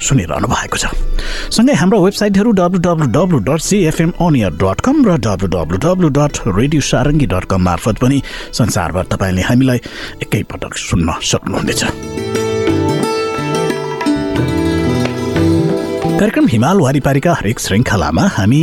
सुनिरहनु भएको छ। सँगै हाम्रो वेबसाइटहरू W W W dot CFM on air dot com र W W W dot radio Sarangi dot com मार्फत पनि संसारभर तपाईँले हामीलाई एकैपटक सुन्न सक्नुहुनेछ। कार्यक्रम हिमाल वारिपारीका हरेक श्रृङ्खलामा हामी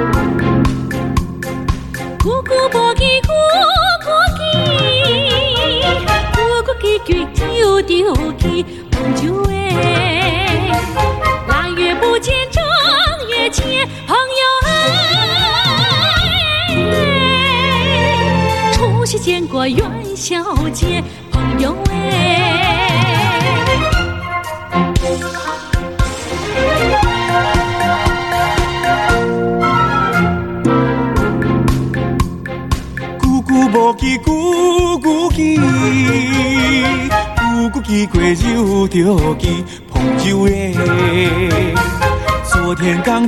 咕咕朋友哎腊月不见正月间朋友哎元宵节朋友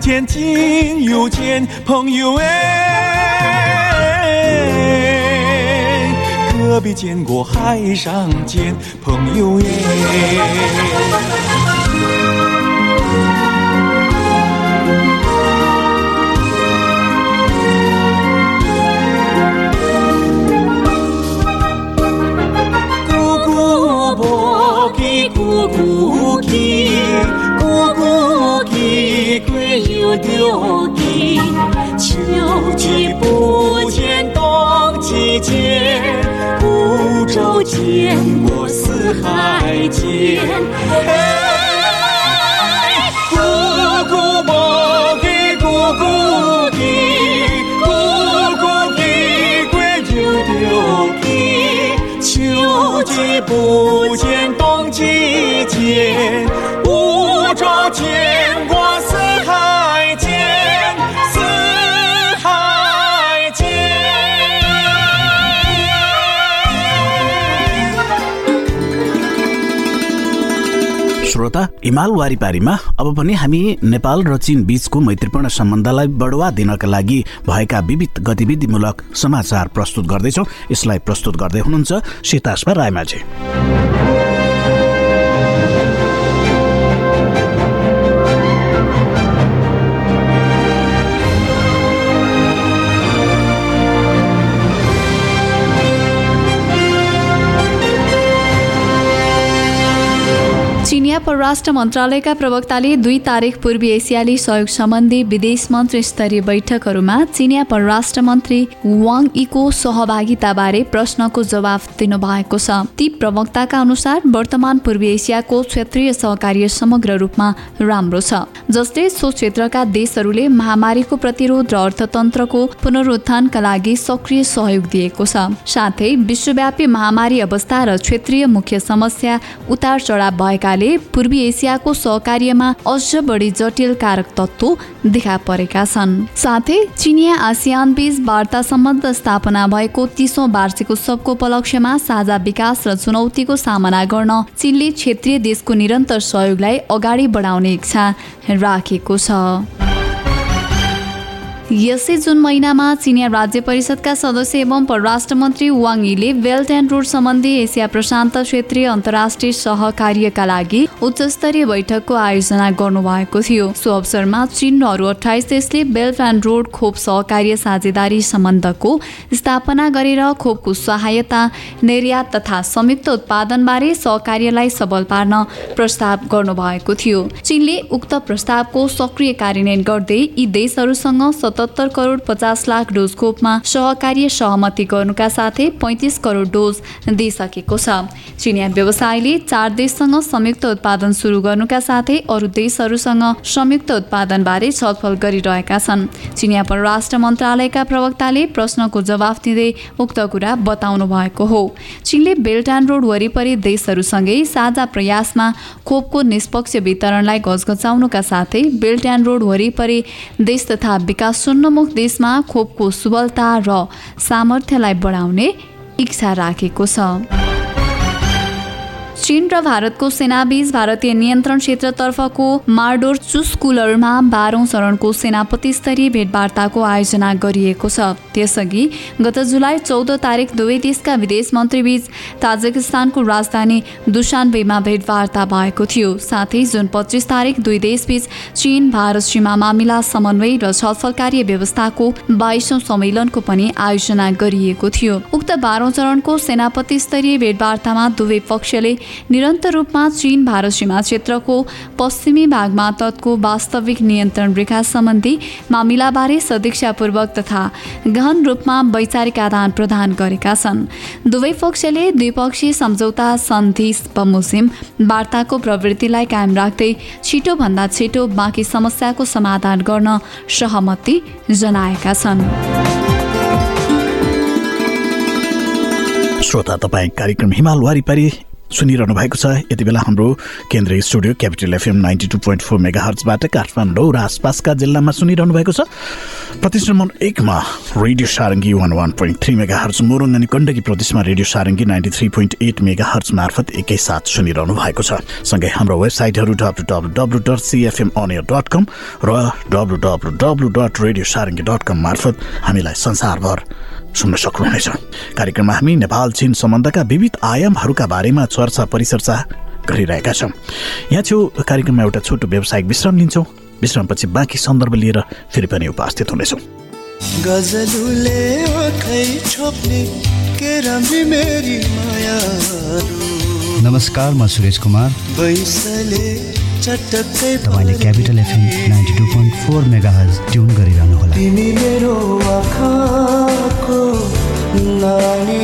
见亲又见，朋友哎，隔壁见过海上见，朋友哎。咕咕鸡，咕咕鸡，秋丢给秋季不见冬季见，孤舟见过四海间。不见冬季见，无朝见。श्रोता हिमाल वारिपारीमा अब पनि हामी नेपाल र चीन बीचको मैत्रीपूर्ण सम्बन्धलाई बढुवा दिनका लागि भएका विविध गतिविधिमूलक समाचार प्रस्तुत गर्दैछौ। यसलाई प्रस्तुत गर्दै हुनुहुन्छ सीतास्मा रायमाझी। चिनिया परराष्ट्र मन्त्रालयका प्रवक्ताले दुई तारिक पूर्वी एसियाली सहयोग सम्बन्धी विदेश मन्त्री स्तरीय बैठकहरूमा चिनिया परराष्ट्र मन्त्री वाङ इको सहभागिताबारे प्रश्नको जवाफ दिनुभएको छ। ती प्रवक्ताका अनुसार वर्तमान पूर्वी एसियाको क्षेत्रीय सहकार्य समग्र रूपमा राम्रो छ। जसले सो क्षेत्रका देशहरूले महामारीको प्रतिरोध र अर्थतन्त्रको पुनरुत्थानका लागि सक्रिय सहयोग दिएको छ। साथै विश्वव्यापी महामारी अवस्था र क्षेत्रीय मुख्य समस्या उतार चढाव भएकाले पूर्वी एसियाको सहकार्यमा अझ बढी जटिल कारक तत्त्व देखा परेका छन्। साथै चिनिया आसियान बीच वार्ता सम्बन्ध स्थापना भएको तिसौँ वार्षिक उत्सवको उपलक्ष्यमा साझा विकास र चुनौतीको सामना गर्न चीनले क्षेत्रीय देशको निरन्तर सहयोगलाई अगाडि बढाउने इच्छा राखेको छ। यसै जुन महिनामा चिनिया राज्य परिषदका सदस्य एवं परराष्ट्र मन्त्री वाङ यीले बेल्ट एन्ड रोड सम्बन्धी एसिया प्रशान्त क्षेत्रीय अन्तर्राष्ट्रिय सहकार्यका लागि उच्च स्तरीय बैठकको आयोजना गर्नुभएको थियो। सो अवसरमा चीन र अरू अठाइस देशले बेल्ट एन्ड रोड खोप सहकार्य साझेदारी सम्बन्धको स्थापना गरेर खोपको सहायता निर्यात तथा संयुक्त उत्पादनबारे सहकार्यलाई सबल पार्न प्रस्ताव गर्नुभएको थियो। चीनले उक्त प्रस्तावको सक्रिय कार्यान्वयन गर्दै यी देशहरूसँग सतहत्तर करोड पचास लाख डोज खोपमा सहकार्य सहमति गर्नुका साथै पैँतिस करोड डोज दिइसकेको छ। चिनिया व्यवसायले चार देशसँग संयुक्त उत्पादन सुरु गर्नुका साथै अरू देशहरूसँग संयुक्त उत्पादनबारे छलफल गरिरहेका छन्। चिनिया परराष्ट्र मन्त्रालयका प्रवक्ताले प्रश्नको जवाफ दिँदै उक्त कुरा बताउनु भएको हो। चीनले बेल्ट एन्ड रोड वरिपरि देशहरूसँगै साझा प्रयासमा खोपको निष्पक्ष वितरणलाई घचघचाउनुका साथै बेल्ट एन्ड रोड वरिपरि देश तथा विकासोन्मुख देशमा खोपको सुबलता र सामर्थ्यलाई बढाउने इच्छा राखेको छ। चीन र भारतको सेनाबीच भारतीय नियन्त्रण क्षेत्रतर्फको मार्डोर चुस्कुलरमा बाह्रौँ चरणको सेनापति स्तरीय भेटवार्ताको आयोजना गरिएको छ। त्यसअघि गत जुलाई चौध तारिक दुवै देशका विदेश मन्त्रीबीच ताजिकिस्तानको राजधानी दुशानबेमा भेटवार्ता भएको थियो। साथै जुन पच्चिस तारिक दुई देशबीच चीन भारत सीमा मामिला समन्वय र छलफल कार्य व्यवस्थाको बाइसौँ सम्मेलनको पनि आयोजना गरिएको थियो। उक्त बाह्रौँ चरणको सेनापति स्तरीय भेटवार्तामा दुवै पक्षले निरन्तर रूपमा चीन भारत सीमा क्षेत्रको पश्चिमी भागमा तत्को वास्तविक नियन्त्रण रेखा सम्बन्धी मामिलाबारे सदिक्षापूर्वक तथा गहन रूपमा वैचारिक आदान प्रदान गरेका छन्। दुवै पक्षले द्विपक्षीय सम्झौता सन्धि बमोजिम वार्ताको प्रवृत्तिलाई कायम राख्दै छिटोभन्दा छिटो बाँकी समस्याको समाधान गर्न सहमति जनाएका छन्। श्रोता तपाईँ कार्यक्रम हिमाल वारिपारी सुनिरहनु भएको छ। यति बेला हाम्रो केन्द्रीय studio Capital FM ninety two point four mega हर्चबाट Kathmandu र आसपासका जिल्लामा सुनिरहनु भएको छ। प्रतिश्रमण एकमा radio Sarangi one one point three megahertz Morang अनि कण्डकी प्रदेशमा radio Sarangi ninety three point eight megahertz मार्फत एकैसाथ सुनिरहनु भएको छ। सँगै हाम्रो वेबसाइटहरू W W W dot CFM on air dot com र W W W dot radio Sarangi dot com मार्फत हामीलाई संसारभर सुन्न सक्नुहुनेछ। कार्यक्रममा हामी नेपाल चीन सम्बन्धका विविध आयामहरूका बारेमा चर्चा परिचर्चा गरिरहेका छौँ। यहाँ छेउ कार्यक्रममा एउटा छोटो व्यावसायिक विश्राम लिन्छौँ। विश्रामपछि बाँकी सन्दर्भ लिएर फेरि पनि उपस्थित हुनेछौँ। गजलुले छोप्ने के मेरी माया नमस्कार म सुरेश कुमार। तपाईँले Capital FM ninety two point four mega tune गरिरहनुहोला। तिमी मेरो आँखाको नानी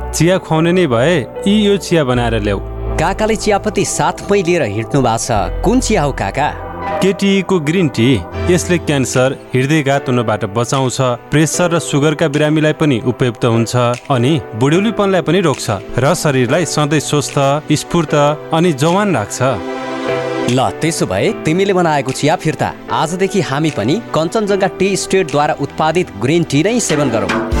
चिया खुवाउने नै भए यी यो चिया बनाएर ल्याऊ। काकाले चियापत्ती साथमै लिएर हिँड्नु भएको छ। कुन चिया हो काका? केटीको ग्रिन टी यसले क्यान्सर हृदयघात हुनबाट बचाउँछ प्रेसर र सुगरका बिरामीलाई पनि उपयुक्त हुन्छ अनि बुढ्यौलीपनलाई पनि रोक्छ र शरीरलाई सधैँ स्वस्थ स्फूर्त अनि जवान राख्छ। ल त्यसो भए तिमीले बनाएको चिया फिर्ता। आजदेखि हामी पनि कञ्चनजङ्घा टी स्टेटद्वारा उत्पादित ग्रिन टी नै सेवन गरौँ।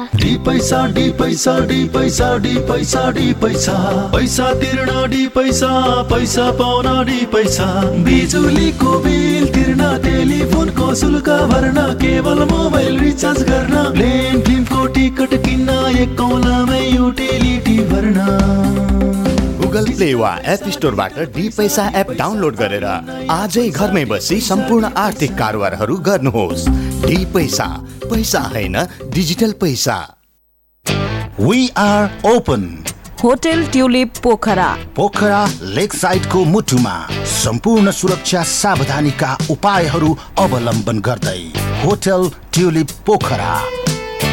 D Paisa D Paisa D Paisa D Paisa D Paisa. पैसा तिर्न डी पैसा पैसा पाउन डी पैसा। बिजुलीको बिल तिर्न टेलिफोनको शुल्क भर्न केवल मोबाइल रिचार्ज गर्न प्लेन फिल्मको टिकट किन्न एक कौलामै युटिलिटी भर्न। गुगल प्ले वा एप स्टोरबाट डी पैसा एप डाउनलोड गरेर आजै घरमै बसी सम्पूर्ण आर्थिक कारोबारहरू गर्नुहोस्। डी पैसा। पैसा होइन डिजिटल पैसा। We are open hotel Tulip Pokhara. Pokhara lake साइडको मुटुमा सम्पूर्ण सुरक्षा सावधानीका उपायहरू अवलम्बन गर्दै होटल ट्युलिप पोखरा।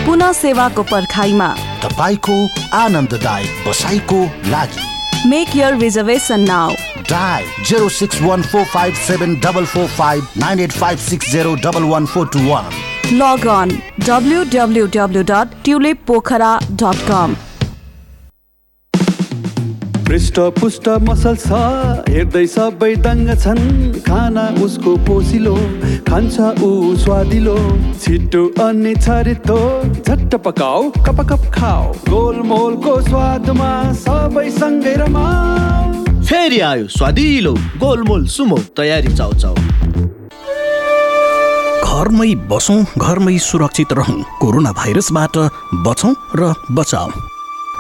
पुनः सेवाको पर्खाइमा। तपाईँको आनन्ददायक बसाइको लागि। Make your reservation now. Dial 0614574459856011421. Log on www.tulippokhara.com. पृष्ठ पुष्ट मसल छ हेर्दै सबै दङ्ग छन्। खाना उसको पोसिलो खान्छ ऊ स्वादिलो। छिटो अनि छरितो झट्ट पकाऊ कप कप खाऊ। गोलमोलको स्वादमा सबै सँगै रमाऊ। फेरि आयो स्वादिलो गोलमोल सुमो तयारी चाउ चाउ। घरमै बसौँ घरमै सुरक्षित रहौँ। कोरोना भाइरसबाट बचौँ र बचाऊ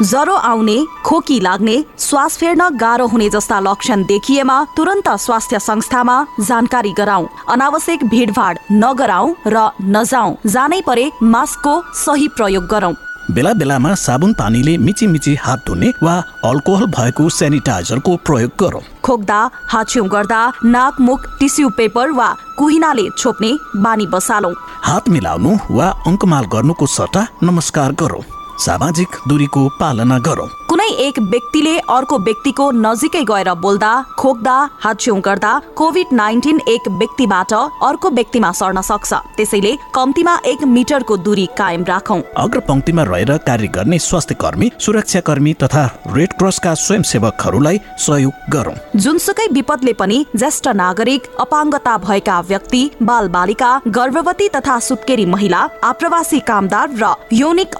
ज्वरो आउने खोकी लाग्ने श्वास फेर्न गाह्रो हुने जस्ता लक्षण देखिएमा तुरन्त स्वास्थ्य संस्थामा जानकारी गराऊ अनावश्यक भिडभाड नगराऊ र नजाऊ जानै परे मास्कको सही प्रयोग गरौँ। बेला बेलामा साबुन पानीले मिची मिची हात धुने वा अल्कोहल भएको सेनिटाइजरको प्रयोग गरौँ। खोक्दा हाछ्यौँ गर्दा नाक मुख टिस्यु पेपर वा कुहिनाले छोप्ने बानी बसालौँ। हात मिलाउनु वा अङ्कमाल गर्नुको सट्टा नमस्कार गरौँ। सामाजिक दूरीको पालना गरौँ। कुनै एक व्यक्तिले अर्को व्यक्तिको नजिकै गएर बोल्दा खोक्दा हाछ्यौँ गर्दा कोभिड नाइन्टिन एक व्यक्तिबाट अर्को व्यक्तिमा सर्न सक्छ। त्यसैले कम्तीमा एक मिटरको दूरी कायम राखौँ। अग्र पंक्तिमा रहेर कार्य गर्ने स्वास्थ्य कर्मी सुरक्षा कर्मी तथा रेड क्रसका स्वयंसेवकहरूलाई सहयोग गरौँ। जुनसुकै विपदले पनि ज्येष्ठ नागरिक अपाङ्गता भएका व्यक्ति बाल बालिका गर्भवती तथा सुत्केरी महिला आप्रवासी कामदार र यौनिक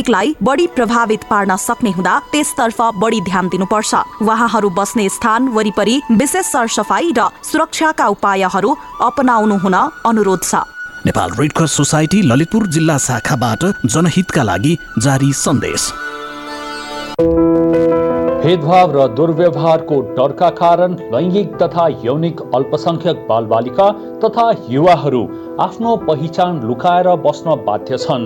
अल्पसंख्यकलाई बढी प्रभावित पार्न सक्ने हुँदा त्यसतर्फ बढी ध्यान दिनुपर्छ। उहाँहरू बस्ने स्थान वरिपरि विशेष सरसफाई र सुरक्षाका उपायहरू अपनाउनु हुन अनुरोध छ। Nepal Red Cross Society Lalitpur जिल्ला शाखाबाट जनहितका लागि जारी सन्देश। भेदभाव र दुर्व्यवहारको डरका कारण लैङ्गिक तथा यौनिक अल्पसंख्यक बालबालिका तथा युवाहरू आफ्नो पहिचान लुकाएर बस्न बाध्य छन्।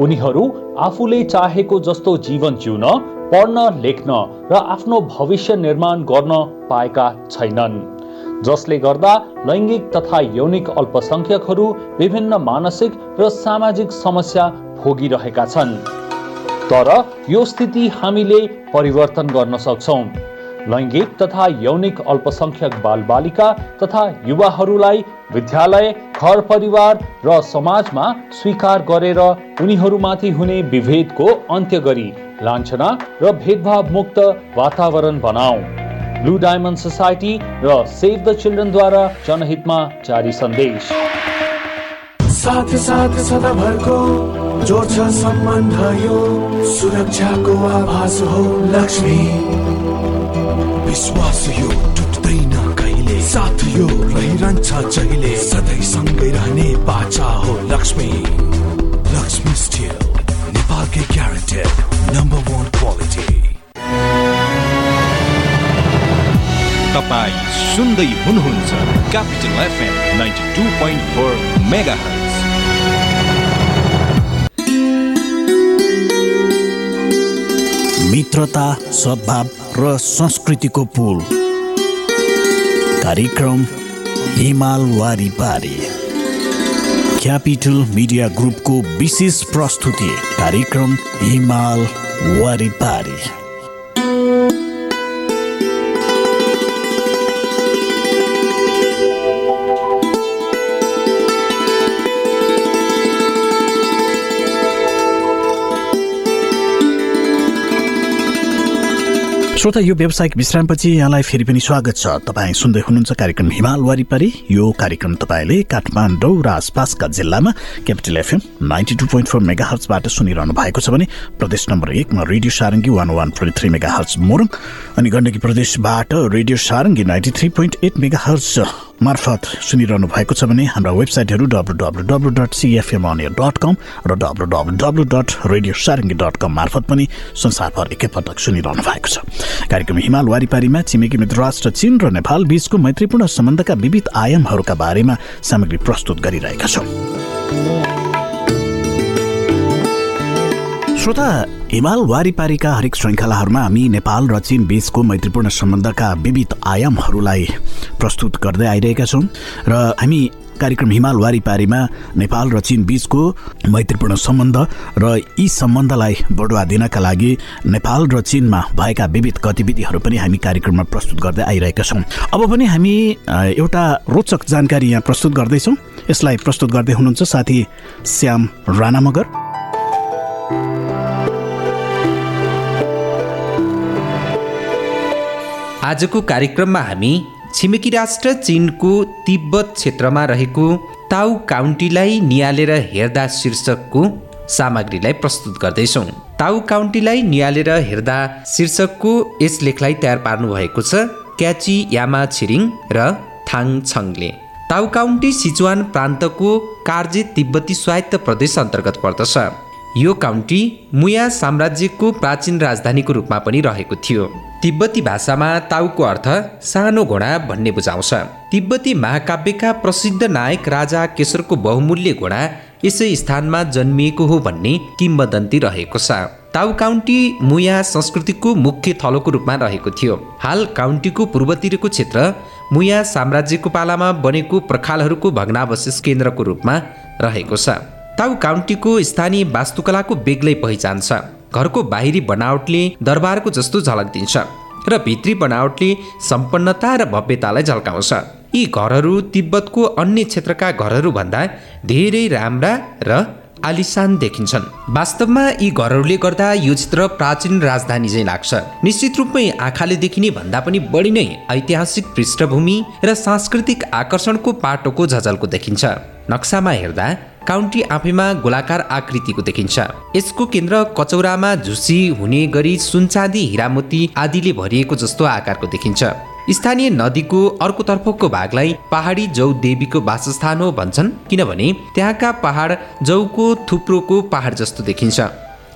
उनीहरू आफूले चाहेको जस्तो जीवन जिउन पढ्न लेख्न र आफ्नो भविष्य निर्माण गर्न पाएका छैनन्। जसले गर्दा लैङ्गिक तथा यौनिक अल्पसंख्यकहरू विभिन्न मानसिक र सामाजिक समस्या भोगिरहेका छन्। तर यो स्थिति हामीले परिवर्तन गर्न सक्छौँ। लैङ्गिक तथा यौनिक अल्पसंख्यक बालबालिका तथा युवाहरूलाई विद्यालय घर परिवार र समाजमा स्वीकार गरेर उनीहरूमाथि हुने विभेदको अन्त्य गरी लान्छना र भेदभाव मुक्त वातावरण बनाऊ। ब्लू डायमन्ड सोसाइटी र सेभ द चिल्ड्रेनद्वारा जनहितमा जारी सन्देश। साथ साथ सदाभरको जोड्छ सम्बन्ध यो सुरक्षाको आभास हो लक्ष्मी। विश्वास यो टुट्दैन कहिले साथ यो रहिरहन्छ जहिले। सधैँ सँगै रहने बाचा हो लक्ष्मी। लक्ष्मी स्टिल नेपालकै ग्यारेन्टेड नम्बर वान क्वालिटी तपाईँ सुन्दै हुनुहुन्छ Capital FM ninety two point four mega मित्रता सद्भाव र संस्कृतिको पुल। कार्यक्रम हिमाल वारिपारी। क्यापिटल मिडिया ग्रुपको विशेष प्रस्तुति कार्यक्रम हिमाल वारिपारी। श्रोता यो व्यावसायिक विश्रामपछि यहाँलाई फेरि पनि स्वागत छ। तपाईँ सुन्दै हुनुहुन्छ कार्यक्रम हिमाल वारिपारी। यो कार्यक्रम तपाईँले काठमाडौँ र आसपासका जिल्लामा Capital FM ninety two point four mega हर्चबाट सुनिरहनु भएको छ भने प्रदेश नम्बर एकमा radio Sarangi one one point three megahertz Morang अनि गण्डकी प्रदेशबाट radio Sarangi ninety three point eight megahertz मार्फत सुनिरहनु भएको छ भने हाम्रा वेबसाइटहरू W W W dot CFM dot com र W W W dot radio Sarangi dot com मार्फत पनि संसारभर एकैपटक सुनिरहनु भएको छ। कार्यक्रम हिमाल वारिपारीमा छिमेकी मित्र राष्ट्र चीन र नेपाल बीचको मैत्रीपूर्ण सम्बन्धका विविध आयामहरूका बारेमा सामग्री प्रस्तुत गरिरहेका छौँ। श्रोता हिमाल वारिपारीका हरेक श्रृङ्खलाहरूमा हामी नेपाल र चीन बीचको मैत्रीपूर्ण सम्बन्धका विविध आयामहरूलाई प्रस्तुत गर्दै आइरहेका छौँ र हामी कार्यक्रम हिमाल वारिपारीमा नेपाल र चीन बीचको मैत्रीपूर्ण सम्बन्ध र यी सम्बन्धलाई बढुवा दिनका लागि नेपाल र चीनमा भएका विविध गतिविधिहरू पनि हामी कार्यक्रममा प्रस्तुत गर्दै आइरहेका छौँ। अब पनि हामी एउटा रोचक जानकारी यहाँ प्रस्तुत गर्दैछौँ। यसलाई प्रस्तुत गर्दै हुनुहुन्छ साथी श्याम राणा मगर आजको कार्यक्रममा हामी छिमेकी राष्ट्र चिनको तिब्बत क्षेत्रमा रहेको ताउ काउन्टीलाई निहालेर हेर्दा शीर्षकको सामग्रीलाई प्रस्तुत गर्दैछौँ। ताउ काउन्टीलाई निहालेर हेर्दा शीर्षकको यस लेखलाई तयार पार्नु भएको छ क्याची यामा छिरिङ र थाङ छङले। ताउ काउन्टी सिचुवान प्रान्तको कार्जे तिब्बती स्वायत्त प्रदेश अन्तर्गत पर्दछ। यो काउन्टी मुया साम्राज्यको प्राचीन राजधानीको रूपमा पनि रहेको थियो। तिब्बती भाषामा ताउको अर्थ सानो घोडा भन्ने बुझाउँछ। तिब्बती महाकाव्यका प्रसिद्ध नायक राजा केशरको बहुमूल्य घोडा यसै स्थानमा जन्मिएको हो भन्ने किम्बदन्ती रहेको छ। ताउ काउन्टी मुया संस्कृतिको मुख्य थलोको रूपमा रहेको थियो। हाल काउन्टीको पूर्वतिरको क्षेत्र मुया साम्राज्यको पालामा बनेको प्रखालहरूको भग्नावशेष केन्द्रको रूपमा रहेको छ। ताउ काउन्टीको स्थानीय वास्तुकलाको बेग्लै पहिचान छ। घरको बाहिरी बनावटले दरबारको जस्तो झलक दिन्छ र भित्री बनावटले सम्पन्नता र भव्यतालाई झल्काउँछ। यी घरहरू तिब्बतको अन्य क्षेत्रका घरहरूभन्दा धेरै राम्रा र आलिसान देखिन्छन्। वास्तवमा यी घरहरूले गर्दा यो क्षेत्र प्राचीन राजधानी चाहिँ लाग्छ। निश्चित रूपमै आँखाले देखिने भन्दा पनि बढी नै ऐतिहासिक पृष्ठभूमि र सांस्कृतिक आकर्षणको पाटोको झझल्को देखिन्छ। नक्सामा हेर्दा काउन्टी आफैमा गोलाकार आकृतिको देखिन्छ। यसको केन्द्र कचौरामा झुसी हुने गरी सुनचाँदी हिरामोती आदिले भरिएको जस्तो आकारको देखिन्छ। स्थानीय नदीको अर्कोतर्फको भागलाई पहाडी जौ देवीको वासस्थान हो भन्छन् किनभने त्यहाँका पहाड जौको थुप्रोको पहाड जस्तो देखिन्छ।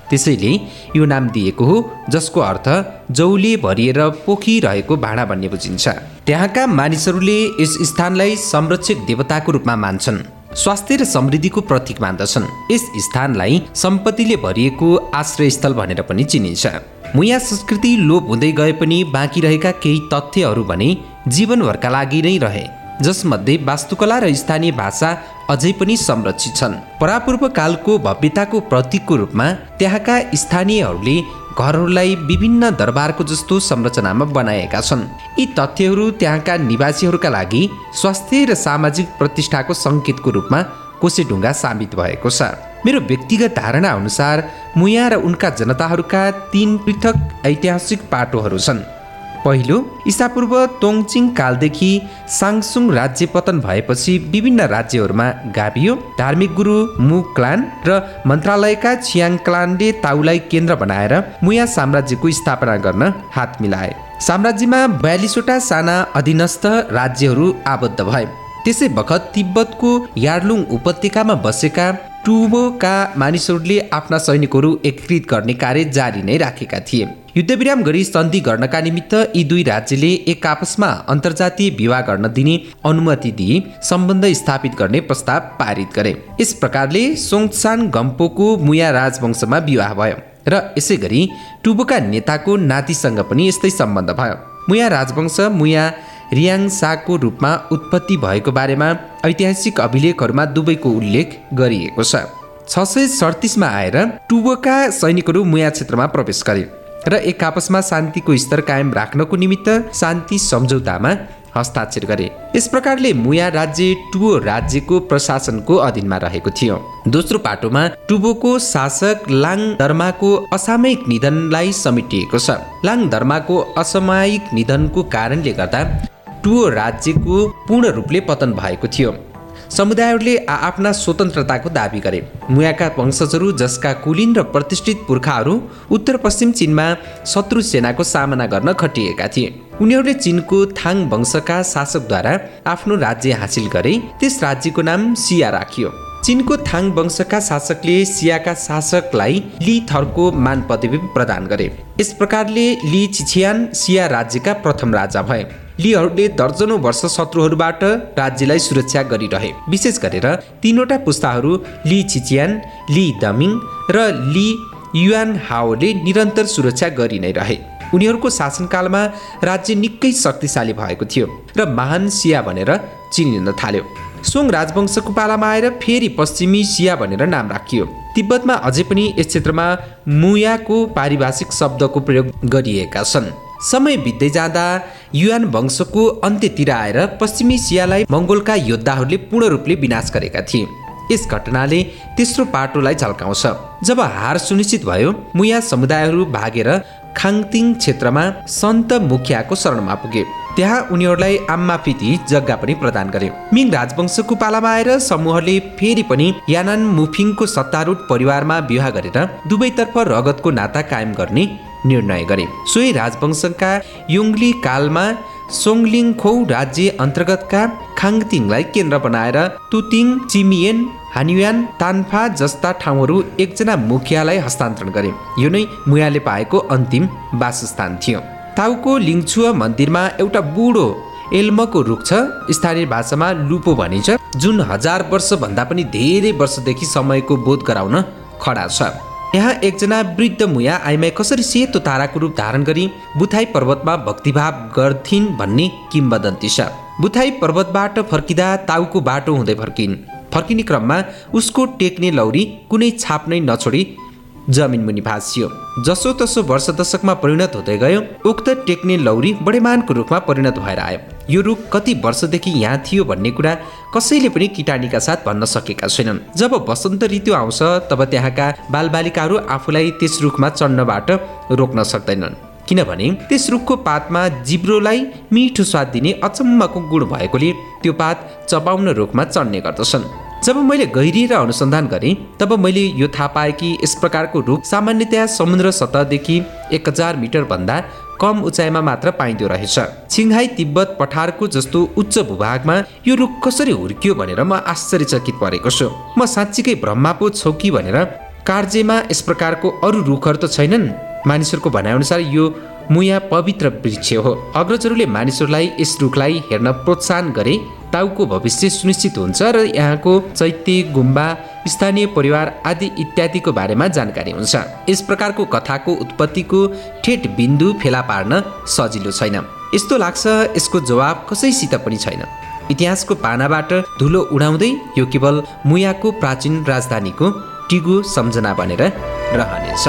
त्यसैले यो नाम दिएको हो जसको अर्थ जौले भरिएर पोखिरहेको भाँडा भन्ने बुझिन्छ। त्यहाँका मानिसहरूले यस स्थानलाई संरक्षक देवताको रूपमा मान्छन्। स्वास्थ्य र समृद्धिको प्रतीक मान्दछन्। यस स्थानलाई सम्पत्तिले भरिएको आश्रयस्थल भनेर पनि चिनिन्छ। मुया संस्कृति लोप हुँदै गए पनि बाँकी रहेका केही तथ्यहरू भने जीवनभरका लागि नै रहे। जसमध्ये वास्तुकला र स्थानीय भाषा अझै पनि संरक्षित छन्। परापूर्व कालको भव्यताको प्रतीकको रूपमा त्यहाँका स्थानीयहरूले घरहरूलाई विभिन्न दरबारको जस्तो संरचनामा बनाएका छन्। यी तथ्यहरू त्यहाँका निवासीहरूका लागि स्वास्थ्य र सामाजिक प्रतिष्ठाको सङ्केतको रूपमा कोसेढुङ्गा साबित भएको छ। मेरो व्यक्तिगत धारणा अनुसार मुया र उनका जनताहरूका तीन पृथक ऐतिहासिक पाटोहरू छन्। पहिलो इसापूर्व तोङचिङ कालदेखि साङसुङ राज्य पतन भएपछि विभिन्न राज्यहरूमा गाभियो। धार्मिक गुरु मु क्लान र मन्त्रालयका छियाङ क्लानले ताउलाई केन्द्र बनाएर मुया साम्राज्यको स्थापना गर्न हात मिलाए। साम्राज्यमा बयालिसवटा साना अधीनस्थ राज्यहरू आबद्ध भए। त्यसै बखत तिब्बतको यार्लुङ उपत्यकामा बसेका टुबोका मानिसहरूले आफ्ना सैनिकहरू एकीकृत गर्ने कार्य जारी नै राखेका थिए। युद्धविराम गरी सन्धि गर्नका निमित्त यी दुई राज्यले एक आपसमा अन्तर्जातीय विवाह गर्न दिने अनुमति दिए सम्बन्ध स्थापित गर्ने प्रस्ताव पारित गरे। यस प्रकारले सोङसान गम्पोको मुया राजवंशमा विवाह भयो र यसै गरी टुबोका नेताको नातिसँग पनि यस्तै सम्बन्ध भयो। मुया राजवंश मुया रियाङसाको रूपमा उत्पत्ति भएको बारेमा ऐतिहासिक अभिलेखहरूमा दुवैको उल्लेख गरिएको छ। छ सय सडतिसमा आएर टुबोका सैनिकहरू मुया क्षेत्रमा प्रवेश गरे। र एक आपसमा शान्तिको स्तर कायम राख्नको निमित्त शान्ति सम्झौतामा हस्ताक्षर गरे। यस प्रकारले मुया राज्य टुबो राज्यको प्रशासनको अधीनमा रहेको थियो। दोस्रो पाटोमा टुबोको शासक लाङ धर्माको असामयिक निधनलाई समेटिएको छ। लाङ धर्माको असामयिक निधनको कारणले गर्दा टुबो राज्यको पूर्ण रूपले पतन भएको थियो। समुदायहरूले आफ्ना स्वतन्त्रताको दावी गरे। मुयाका वंशजहरू जसका कुलीन र प्रतिष्ठित पुर्खाहरू उत्तर पश्चिम चिनमा शत्रु सेनाको सामना गर्न खटिएका थिए। उनीहरूले चिनको थाङ वंशका शासकद्वारा आफ्नो राज्य हासिल गरे। त्यस राज्यको नाम सिया राखियो। चिनको थाङ वंशका शासकले सियाका शासकलाई ली थरको मान पदवी प्रदान गरे। यस प्रकारले ली चिछियान सिया राज्यका प्रथम राजा भए। लीहरूले दर्जनौँ वर्ष शत्रुहरूबाट राज्यलाई सुरक्षा गरिरहे। विशेष गरेर तिनवटा पुस्ताहरू ली चिचियान ली दमिङ र ली युआन हाओले निरन्तर सुरक्षा गरि नै रहे। उनीहरूको शासनकालमा राज्य निकै शक्तिशाली भएको थियो र महान सिया भनेर चिनिन थाल्यो। सोङ राजवंशको पालामा आएर फेरि पश्चिमी सिया भनेर नाम राखियो। तिब्बतमा अझै पनि यस क्षेत्रमा मुयाको पारिभाषिक शब्दको प्रयोग गरिएका छन्। समय बित्दै जाँदा युआन वंशको अन्त्यतिर आएर पश्चिमी सियालाई मङ्गोलका योद्धाहरूले पूर्ण रूपले विनाश गरेका थिए। यस घटनाले तेस्रो पाटोलाई झल्काउँछ। जब हार सुनिश्चित भयो मुया समुदायहरू भागेर खाङतिङ क्षेत्रमा सन्त मुखियाको शरणमा पुगे। त्यहाँ उनीहरूलाई आम्माफिती जग्गा पनि प्रदान गरे। मिङ राजवंशको पालामा आएर समूहले फेरि पनि यानान मुफिङको सत्तारूढ परिवारमा विवाह गरेर दुवैतर्फ रगतको नाता कायम गर्ने निर्णय गरे। सोही राजवंशका योङ्ली कालमा सोङलिङ खौ राज्य अन्तर्गतका खाङतिङलाई केन्द्र बनाएर तुतिङ चिमियन हानियान तान्फा जस्ता ठाउँहरू एकजना मुखियालाई हस्तान्तरण गरे। यो नै मुयाले पाएको अन्तिम वासस्थान थियो। ताउको लिङछुवा मन्दिरमा एउटा बुढो एल्मको रुख छ। स्थानीय भाषामा लुपो भनिन्छ जुन हजार वर्षभन्दा पनि धेरै वर्षदेखि समयको बोध गराउन खडा छ। यहाँ एकजना वृद्ध मुया आइमाई कसरी सेतो ताराको रूप धारण गरी बुथाई पर्वतमा भक्तिभाव गर्थिन् भन्ने किम्बदन्ती छ। बुथाई पर्वतबाट फर्किँदा ताउको बाटो हुँदै फर्किन्। फर्किने क्रममा उसको टेक्ने लौरी कुनै छाप नै नछोडी जमिन मुनि भाँसियो। जसो तसो वर्ष दशकमा परिणत हुँदै गयो उक्त टेक्ने लौरी बडेमानको रूपमा परिणत भएर आयो। यो रुख कति वर्षदेखि यहाँ थियो भन्ने कुरा कसैले पनि किटानीका साथ भन्न सकेका छैनन्। जब वसन्त ऋतु आउँछ तब त्यहाँका बालबालिकाहरू आफूलाई त्यस रुखमा चढ्नबाट रोक्न सक्दैनन्। किनभने त्यस रुखको पातमा जिब्रोलाई मिठो स्वाद दिने अचम्मको गुण भएकोले त्यो पात चपाउन रुखमा चढ्ने गर्दछन्। जब मैले गहिरिएर अनुसन्धान गरेँ तब मैले यो थाहा पाएँ कि यस प्रकारको रुख सामान्यतया समुद्र सतहदेखि एक हजार मिटरभन्दा कम उचाइमा मात्र पाइँदो रहेछ। छिङहाई तिब्बत पठारको जस्तो उच्च भूभागमा यो रुख कसरी हुर्कियो भनेर म आश्चर्यचकित परेको छु। म साँच्चीकै ब्रह्मा पो छौ कि भनेर कार्जेमा यस प्रकारको अरू रुखहरू त छैनन्। मानिसहरूको भनाइअनुसार यो मुया पवित्र वृक्ष हो। अग्रजहरूले मानिसहरूलाई यस रुखलाई हेर्न प्रोत्साहन गरे ताउको भविष्य सुनिश्चित हुन्छ र यहाँको चैत्य गुम्बा स्थानीय परिवार आदि इत्यादिको बारेमा जानकारी हुन्छ। यस प्रकारको कथाको उत्पत्तिको ठेट बिन्दु फेला पार्न सजिलो छैन। यस्तो लाग्छ यसको जवाब कसैसित पनि छैन। इतिहासको पानाबाट धुलो उडाउँदै यो केवल मुयाको प्राचीन राजधानीको टिगो सम्झना बनेर रहनेछ।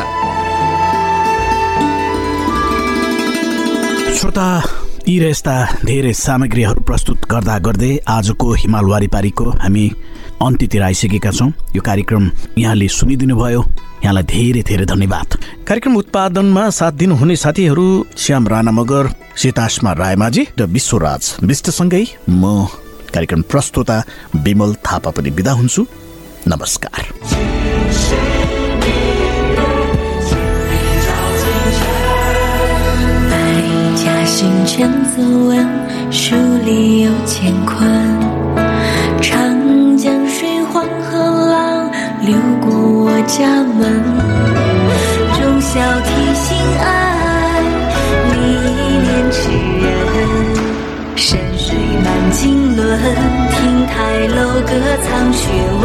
श्रोता यी र यस्ता धेरै सामग्रीहरू प्रस्तुत गर्दा गर्दै आजको हिमाल वारिपारीको हामी अन्त्यतिर आइसकेका छौँ यो कार्यक्रम यहाँले सुनिदिनु भयो यहाँलाई धेरै धेरै धन्यवाद कार्यक्रम उत्पादनमा साथ दिनुहुने साथीहरू श्याम राणा मगर सीतासमा रायमाझी र विश्वराज विष्टसँगै म कार्यक्रम प्रस्तुता विमल थापा पनि बिदा हुन्छु नमस्कार 行千字文，书里有干坤。 流过我家门。忠孝悌心爱，历练痴人。山水满经纶，亭台楼阁藏学问。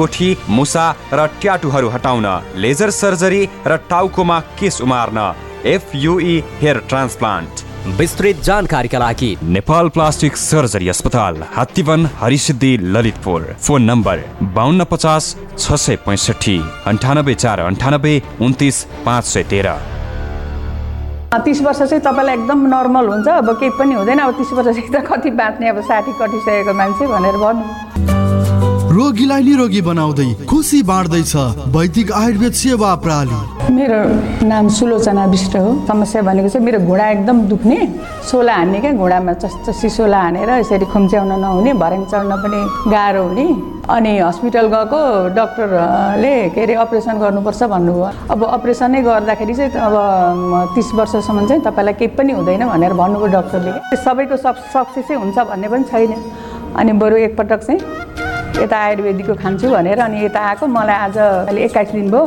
कोठी मुसा र ट्याटुहरू हटाउन लेजर सर्जरी र टाउकोमा केस उमार्न। FUE hair transplant. विस्तृत जानकारीका लागि नेपाल प्लास्टिक सर्जरी अस्पताल हात्तीवन हरिसिद्धि ललितपुर। फोन नम्बर बाहन्न पचास छ सय पैँसठी अन्ठानब्बे चार अन्ठानब्बे उन्तिस पाँच सय तेह्र। तिस वर्ष चाहिँ तपाईँलाई एकदम नर्मल हुन्छ अब केही पनि हुँदैन। अब तिस वर्षदेखि त कति बाँच्ने अब साठी कटिसकेको मान्छे भनेर भन्नु। रोगीलाई निरोगी बनाउँदै खुसी बाँड्दैछ वैदिक आयुर्वेद सेवा प्रणाली मेरो नाम सुलोचना विष्ट हो। समस्या भनेको चाहिँ मेरो घुँडा एकदम दुख्ने। सोला हान्ने क्या घुँडामा चस्चसी सोला हानेर यसरी खुम्च्याउन नहुने भर्याङ चढ्न पनि गाह्रो हुने। अनि हस्पिटल गएको डक्टरले के अरे अपरेसन गर्नुपर्छ भन्नुभयो। अब अपरेसनै गर्दाखेरि चाहिँ अब तिस वर्षसम्म चाहिँ तपाईँलाई केही पनि हुँदैन भनेर भन्नुभयो डक्टरले। सबैको सब सक्सेसै हुन्छ भन्ने पनि छैन। अनि बरु एकपटक चाहिँ यता आयुर्वेदिकको खान्छु भनेर अनि यता आएको। मलाई आज अहिले एक्काइस दिन भयो।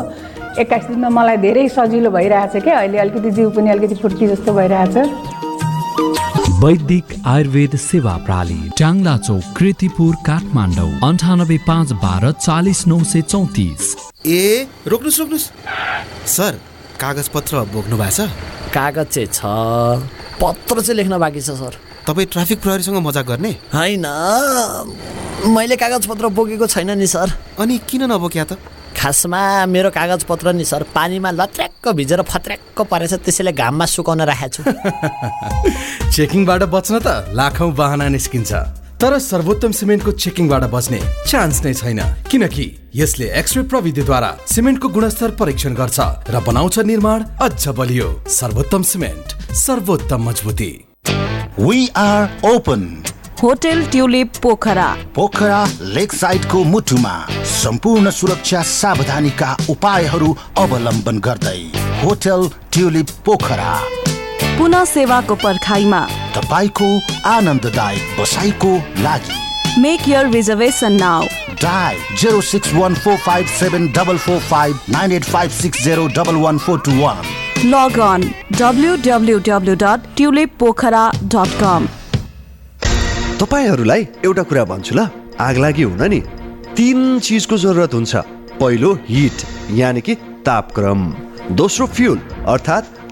एक्काइस दिनमा मलाई धेरै सजिलो भइरहेछ क्या अहिले अलिकति जिउ पनि अलिकति फुर्की जस्तो भइरहेछ। वैदिक आयुर्वेद सेवा प्रणाली ट्याङ्ला चौक कृतिपुर काठमाडौँ अन्ठानब्बे पाँच बाह्र चालिस नौ सय चौतिस। ए रोक्नुहोस् रोक्नुहोस्। सर कागज पत्र बोक्नु भएको छ कागज चाहिँ छ। पत्र चाहिँ लेख्न बाँकी छ सर। तपाईँ ट्राफिक प्रहरीसँग मजाक गर्ने? होइन। मैले कागज पत्र बोकेको छैन नि सर। अनि किन नबोक्या त? खासमा मेरो कागज पत्र नि सर। पानीमा लत्र्याक्क भिजेर फत्र्याक्क परेछ त्यसैले घाममा सुकाउन राखेको छु। चेकिङबाट बच्न त लाखौँ बाहना निस्किन्छ। तर सर्वोत्तम सिमेन्टको चेकिङबाट बच्ने चान्स नै छैन। किनकि यसले एक्सरे प्रविधिद्वारा सिमेन्टको गुणस्तर परीक्षण गर्छ र बनाउँछ निर्माण अझ बलियो। सर्वोत्तम सिमेन्ट सर्वोत्तम मजबुती। We are open hotel Tulip Pokhara Pokhara lake साइडको मुटुमा सम्पूर्ण सुरक्षा सावधानीका उपायहरू अवलम्बन गर्दै होटल ट्युलिप पोखरा पुनः सेवाको पर्खाइमा तपाईँको आनन्ददायक बसाइको लागि make your reservation now dial zero six one four five seven double four five nine eight five six zero double one four two one log on www.tulippokhara.com तपाईँहरूलाई एउटा कुरा भन्छु ल आग लागि हुन नि। तिन चिजको जरुरत हुन्छ। पहिलो हिट यानि कि तापक्रम। दोस्रो फ्युल अर्थात्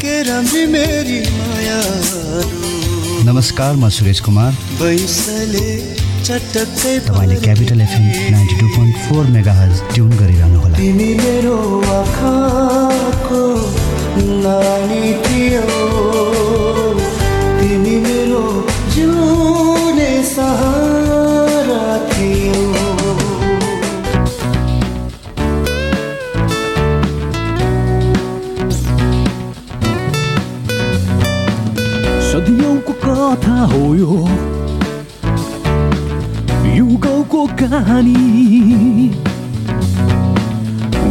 के मेरी माया नमस्कार म सुरेश कुमार। तपाईँले capital FM ninety two point four megahertz tune गरिरहनु होला। तिमी मेरो आँखाको नानी थियो तिमी मेरो जिउने सहारा। कहानी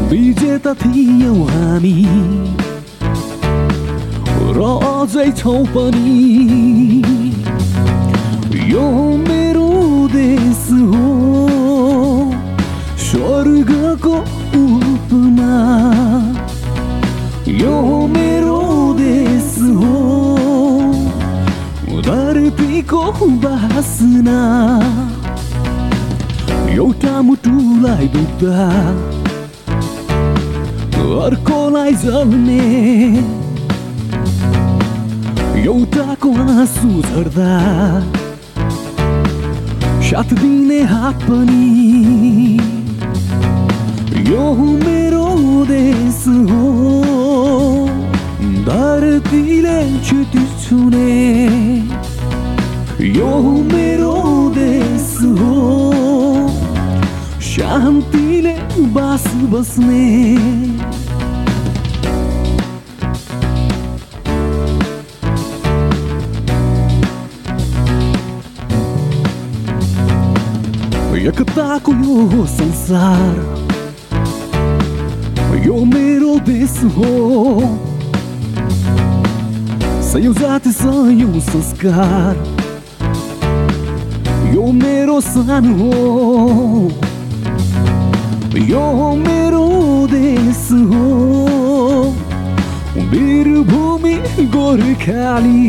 विजेता थियौँ हामी। र अझै छौँ पनि। यो मेरो देश हो। स्वर्गको उपमा यो धरतीको बासना एउटा मुटुलाई दुख्दा अर्कोलाई जल्ने। एउटाको आँसु झर्दा साथ दिने हात पनि। यो मेरो देश हो। धरतीले क्षति छुने। यो मेरो देश हो शान्तिले बास बस्ने एकताको यो संसार यो मेरो देश हो सयौँ जाति सयौँ संस्कार यो मेरो सानो हो यो मेरो देश हो वीरभूमि गोर्खाली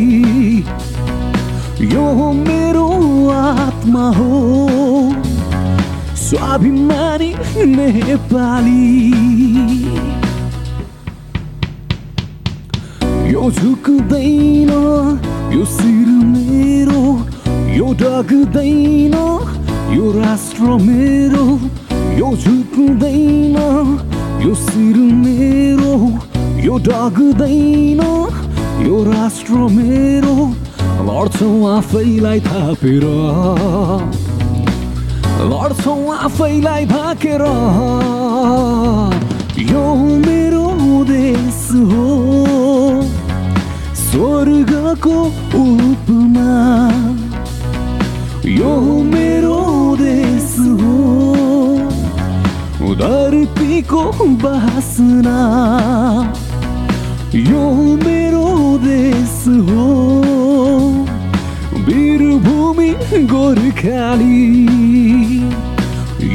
यो मेरो आत्मा हो स्वाभिमानी नेपाली यो झुक्दैन यो यो डग्दैन यो राष्ट्र मेरो यो झुक्दैन यो शिर मेरो यो डग्दैन यो राष्ट्र मेरो लड्छौँ आफैलाई थापेर। लड्छौँ आफैलाई भाकेर। यो मेरो देश हो स्वर्गको उपमा। यो मेरो देश हो धरतीको बासना यो मेरो देश हो वीरभूमि गोर्खाली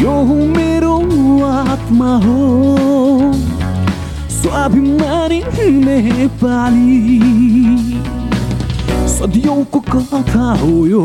यो मेरो आत्मा हो स्वाभिमानी नेपाली सदियौँको कथा हो यो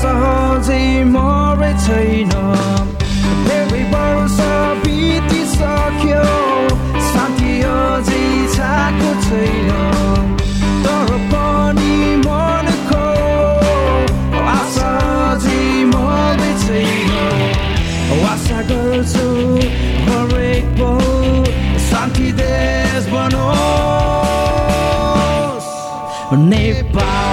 सहजै मरे छैन बितिसक्यो साथी अझै छाएको छैन तर पनि मनको आशा मरे छैन आशा गर्छु हरेक बहु शान्ति देश बनोस् नेपाल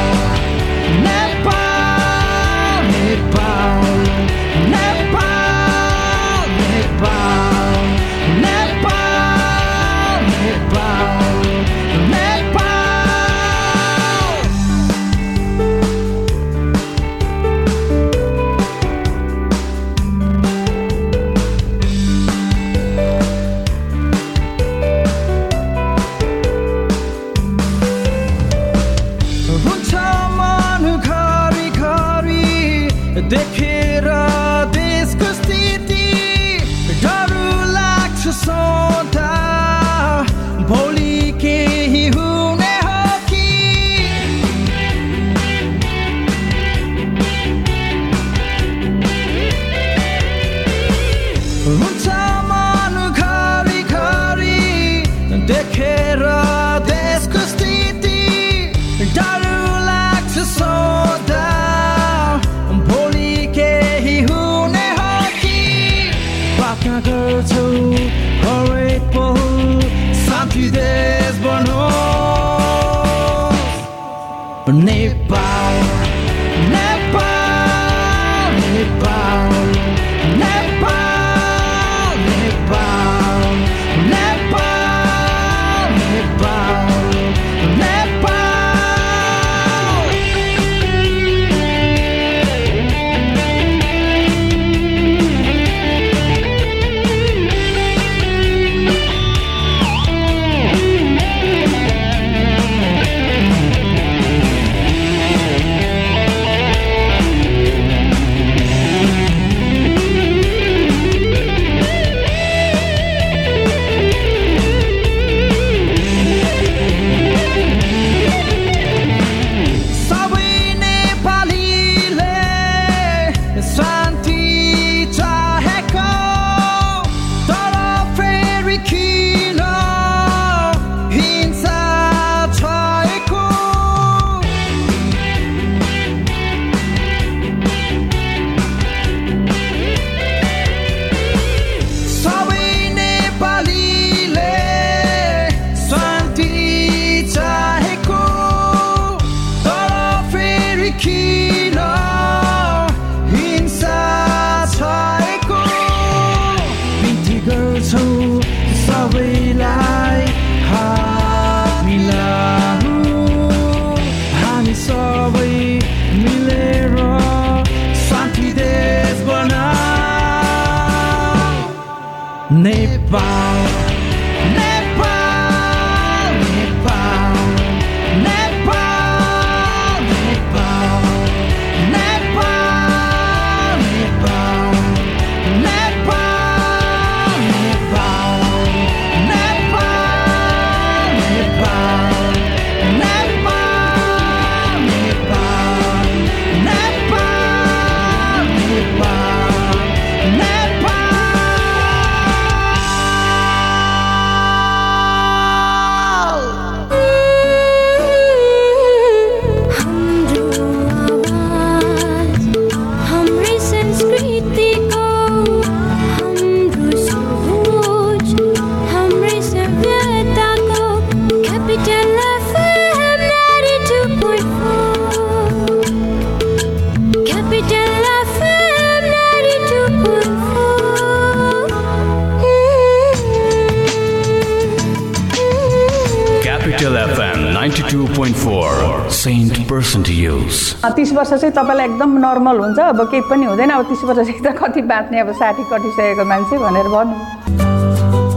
तिस वर्ष चाहिँ तपाईँलाई एकदम नर्मल हुन्छ। अब केही पनि हुँदैन। अब तिस वर्ष त कति बाँच्ने अब साठी कटिसकेको मान्छे भनेर भन्नु।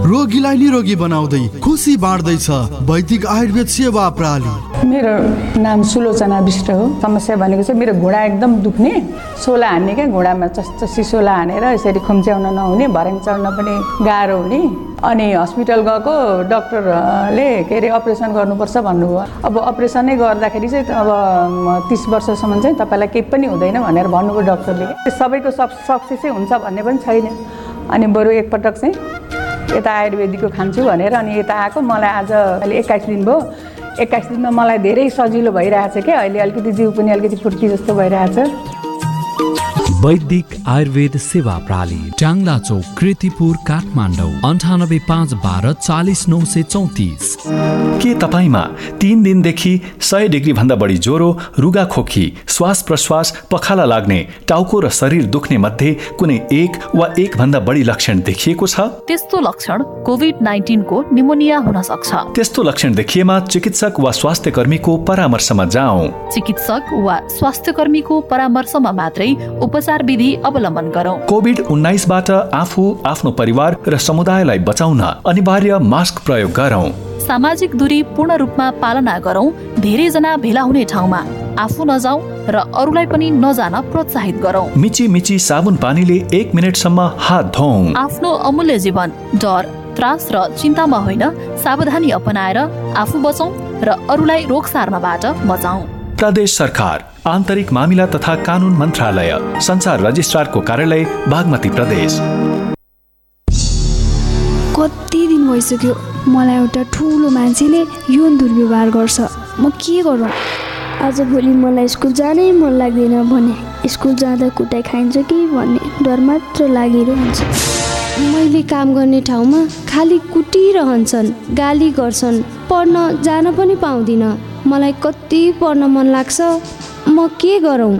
रोगीलाई निरोगी बनाउँदै खुसी बाँड्दैछ वैदिक आयुर्वेद सेवा प्रणाली मेरो नाम सुलोचना विष्ट हो। समस्या भनेको चाहिँ मेरो घुँडा एकदम दुख्ने। सोला हान्ने क्या घुँडामा जस्तो सोला हानेर यसरी खुम्च्याउन नहुने भर्याङ चढ्न पनि गाह्रो हुने। अनि हस्पिटल गएको डक्टरले के अरे अपरेसन गर्नुपर्छ भन्नुभयो। अब अपरेसनै गर्दाखेरि चाहिँ अब तिस वर्षसम्म चाहिँ तपाईँलाई केही पनि हुँदैन भनेर भन्नुभयो डक्टरले। सबैको सब सक्सेसै हुन्छ भन्ने पनि छैन। अनि बरु एकपटक चाहिँ यता आयुर्वेदिकको खान्छु भनेर अनि यता आएको। मलाई आज अहिले एक्काइस दिन भयो। एक्काइस दिनमा मलाई धेरै सजिलो भइरहेछ क्या अहिले अलिकति जिउ पनि अलिकति फुर्ती जस्तो भइरहेछ। वैदिक आयुर्वेद सेवा प्रणाली। टाङ्ला चौक कृतिपुर काठमाडौँ अन्ठानब्बे पाँच बाह्र चालिस नौ सय चौतिस। के तपाईँमा तिन दिनदेखि सय डिग्री भन्दा बढी ज्वरो रुगा खोकी श्वास प्रश्वास पखाला लाग्ने टाउको र शरीर दुख्ने मध्ये कुनै एक वा एक भन्दा बढी लक्षण देखिएको छ? त्यस्तो लक्षण कोभिड नाइन्टिनको निमोनिया हुन सक्छ। त्यस्तो लक्षण देखिएमा चिकित्सक वा स्वास्थ्य कर्मीको परामर्शमा जाउँ चिकित्सक वा स्वास्थ्य कर्मीको परामर्शमा मात्रै उपचार विधि अवलम्बन गरौँ। कोभिड उन्नाइसबाट आफू आफ्नो परिवार र समुदायलाई बचाउन अनिवार्य मास्क प्रयोग गरौँ। सामाजिक दूरी पूर्ण रूपमा पालना गरौँ धेरैजना भेला हुने ठाउँमा आफू नजाउँ र अरूलाई पनि नजान प्रोत्साहित गरौँ। मिची मिची साबुन पानीले एक मिनटसम्म हात धौँ आफ्नो अमूल्य जीवन डर त्रास र चिन्तामा होइन सावधानी अपनाएर आफू बचौँ र अरूलाई रोग सार्नबाट बचाउँ। प्रदेश सरकार आन्तरिक मामिला तथा कानुन मन्त्रालय संसार रजिस्ट्रारको कार्यालय बागमती प्रदेश। कति दिन भइसक्यो? मलाई एउटा ठुलो मान्छेले यौन दुर्व्यवहार गर्छ। म के गरौँ? आज भोलि मलाई स्कुल जानै मन लाग्दैन भने स्कुल जाँदा कुटाइ खाइन्छ कि भन्ने डर मात्र लागिरहन्छ। मैले काम गर्ने ठाउँमा खालि कुटिरहन्छन् गाली गर्छन् पढ्न जान पनि पाउँदिनँ। मलाई कति पढ्न मन लाग्छ म के गरौँ?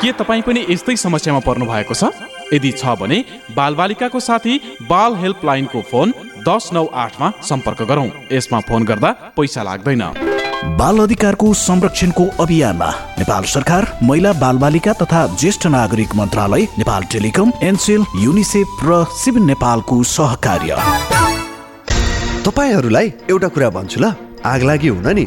के तपाईँ पनि यस्तै समस्यामा पर्नु भएको छ? यदि छ भने बालबालिकाको साथी बाल हेल्पलाइनको फोन दस नौ आठमा सम्पर्क गरौँ। यसमा फोन गर्दा पैसा लाग्दैन। बाल अधिकारको संरक्षणको अभियानमा नेपाल सरकार महिला बालबालिका तथा ज्येष्ठ नागरिक मन्त्रालय नेपाल टेलिकम एनसेल युनिसेफ र सिभिल नेपालको सहकार्य। तपाईँहरूलाई एउटा कुरा भन्छु ल। आगलागी हुन नि।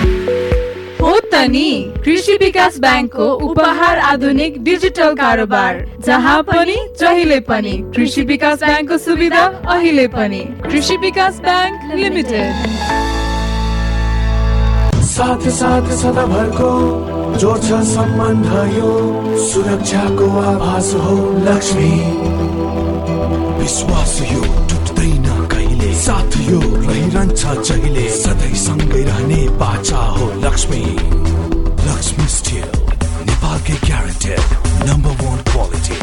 कृषि विकास ब्याङ्कको उपहार आधुनिक डिजिटल कारोबार जहाँ पनि जहिले पनि कृषि विकास ब्याङ्कको सुविधा अहिले पनि। कृषि विकास ब्याङ्क लिमिटेड। साथ साथ सदाभरको जोड्छ सम्बन्ध यो सुरक्षाको आभास हो लक्ष्मी। विश्वास यो। कहिले साथ यो रहिरहन्छ जहिले। सधैँ सँगै रहने बाचा हो लक्ष्मी। लक्ष्मी स्टिल नेपालकै ग्यारेन्टेड नम्बर वान क्वालिटी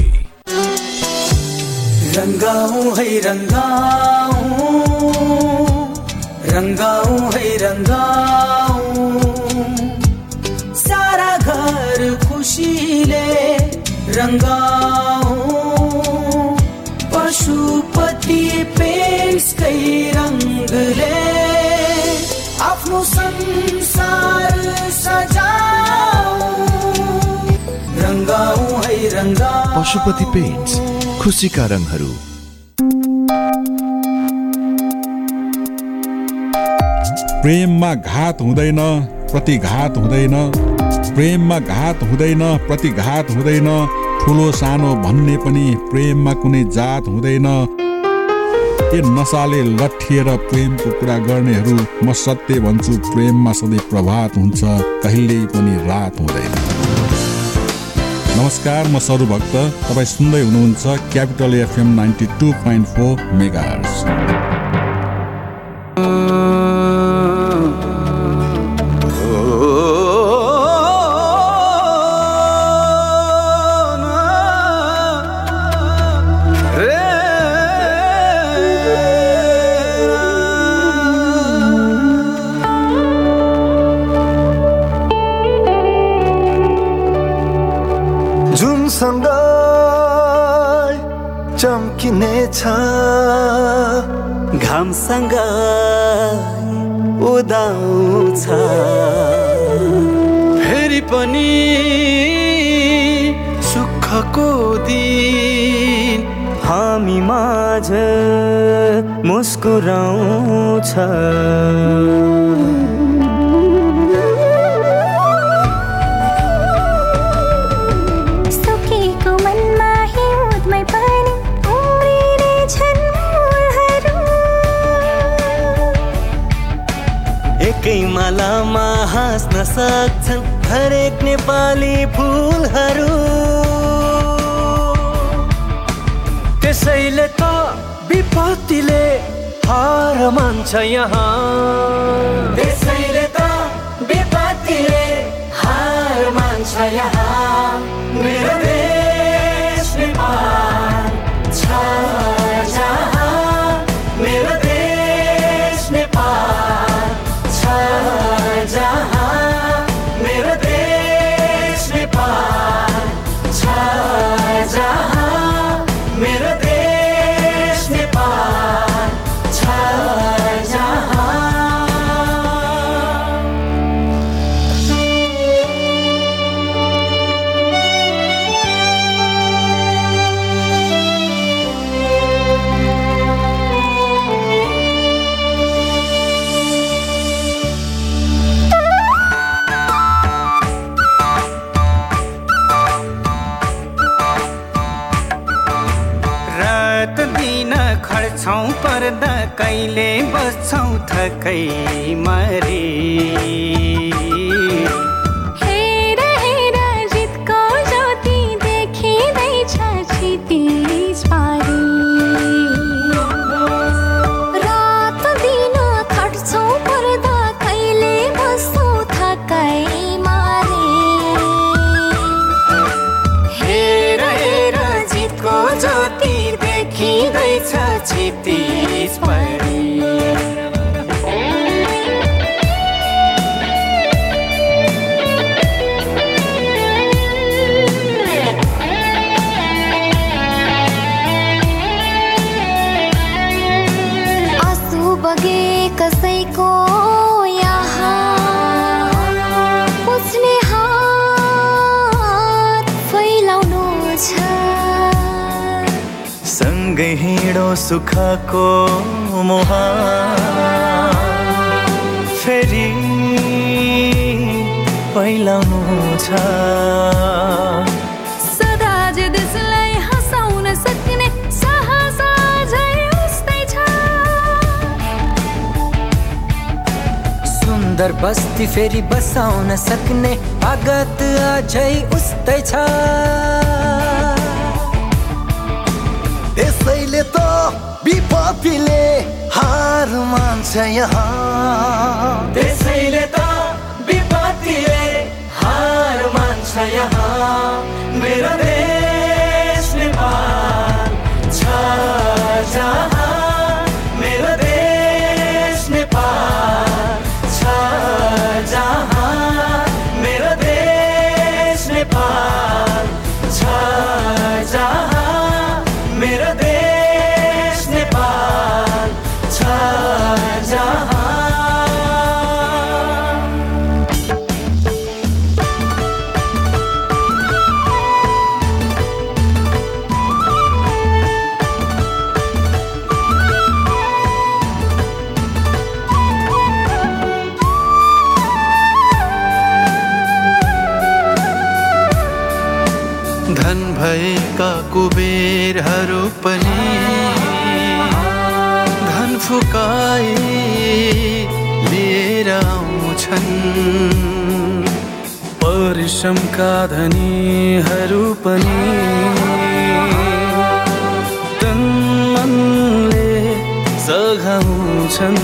रङ्गाउँ है रङ्गाउँ रङ्गाउँ है रङ्गाउँ सारा घर खुसीले रङ्गाउँ पेन्सकै रङ्गले आफ्नो संसार पशुपति पेन्ट्स खुसीका रङहरू प्रेममा घात हुँदैन प्रतिघात हुँदैन। प्रेममा घात हुँदैन प्रतिघात हुँदैन। ठुलो सानो भन्ने पनि प्रेममा कुनै जात हुँदैन। ए नसाले लट्ठिएर प्रेमको कुरा गर्नेहरू म सत्य भन्छु प्रेममा सधैँ प्रभात हुन्छ कहिल्यै पनि रात हुँदैन। नमस्कार म सरु भक्त तपाईँ सुन्दै हुनुहुन्छ capital FM ninety two point four mega उदाउँछ फेरि पनि सुखको दिन हामी माझ मुस्कुराउँछ। मालामा हाँस्न सक्छन् हरेक नेपाली फुलहरू। त्यसैले त विपत्तिले हार मान्छ यहाँ। त्यसैले त विपत्तिले हार मान्छ यहाँ। खड्छौँ पर्दा कहिले बस्छौँ थकै मरे। सुखको मुहान फेरि पहिलाउनु छ। सदा जे देशलाई हँसाउन सक्ने साहस अझै उस्तै छ। सुन्द सुन्दर बस्ती फेरि बसाउन सक्ने तागत अझै उस्तै छ। त्यसैले त विपत्तिले हार मान्छ यहाँ। पनि धन फुकाई लिएर आउँछन्। परिश्रमका धनीहरू पनि। तन मनले सघाउँछन्।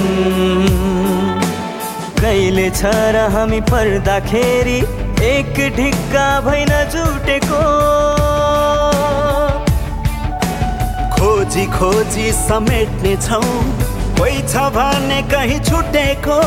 कहिले छ र हामी पर्दाखेरि एक ढिक्का भइन जुटेको। खोजी खोजी समेट्ने छौ कोही छ भने कहीँ छुटेको।